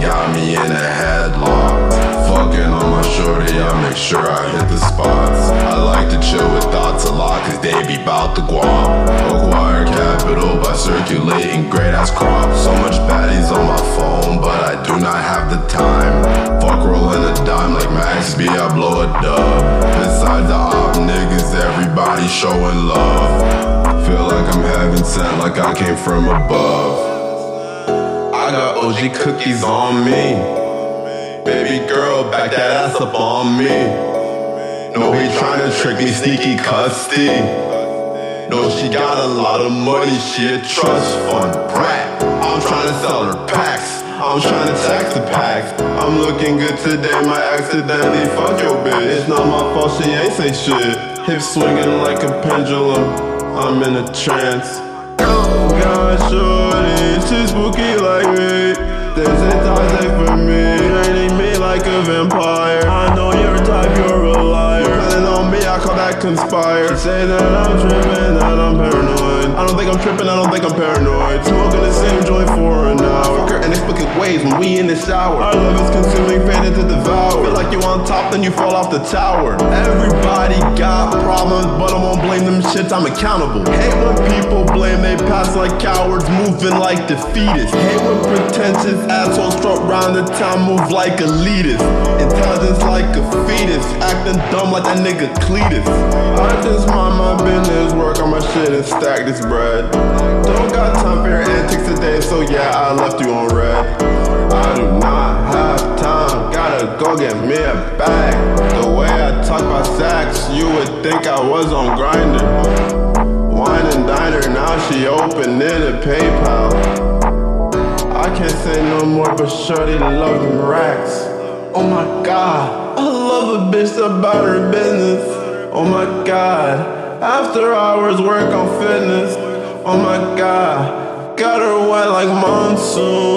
got me in a headlock. Fucking on my shorty, I make sure I hit the spots. I like to chill with thoughts a lot, cause they be bout the guap. Acquire capital by circulating great ass crops. So much baddies on my phone, but I do not have the time. Fuck rolling a dime like Max B, I blow a dub. Besides the op niggas, everybody showing love. Feel like I'm heaven sent, like I came from above. I got OG cookies on me. Baby girl, back that ass up on me. No, he tryna trick me, sneaky custody. No, she got a lot of money, she a trust fund brat. I'm tryna sell her packs. I'm tryna tax the packs. I'm looking good today, might accidentally fuck your bitch. It's not my fault, she ain't say shit. Hips swinging like a pendulum. I'm in a trance. Oh God, shorty, she spooky like me. Toxic for me, draining me like a vampire. I know your type, you're a liar. Running on me, I call that conspire. She say that I'm tripping, that I'm paranoid. I don't think I'm tripping, I don't think I'm paranoid. Smoking the same joint for an hour. Fuck her inexplicable ways when we in the shower. Our love is consuming, faded to devour. Feel like you on top, then you fall off the tower. Everybody got problems, but I won't blame them shits, I'm accountable. Hate when people like cowards, moving like defeatists. Hate when pretentious assholes strut round the town, move like elitists. Intelligence like a fetus, acting dumb like that nigga Cletus. I just mind my business, work on my shit and stack this bread. Don't got time for your antics today, so yeah, I left you on red. I do not have time, gotta go get me a bag. The way I talk about sex, you would think I was on Grindr. I can't say no more, but shorty love them racks. Oh my god, I love a bitch about her business. Oh my god, after hours work on fitness. Oh my god, got her wet like monsoon.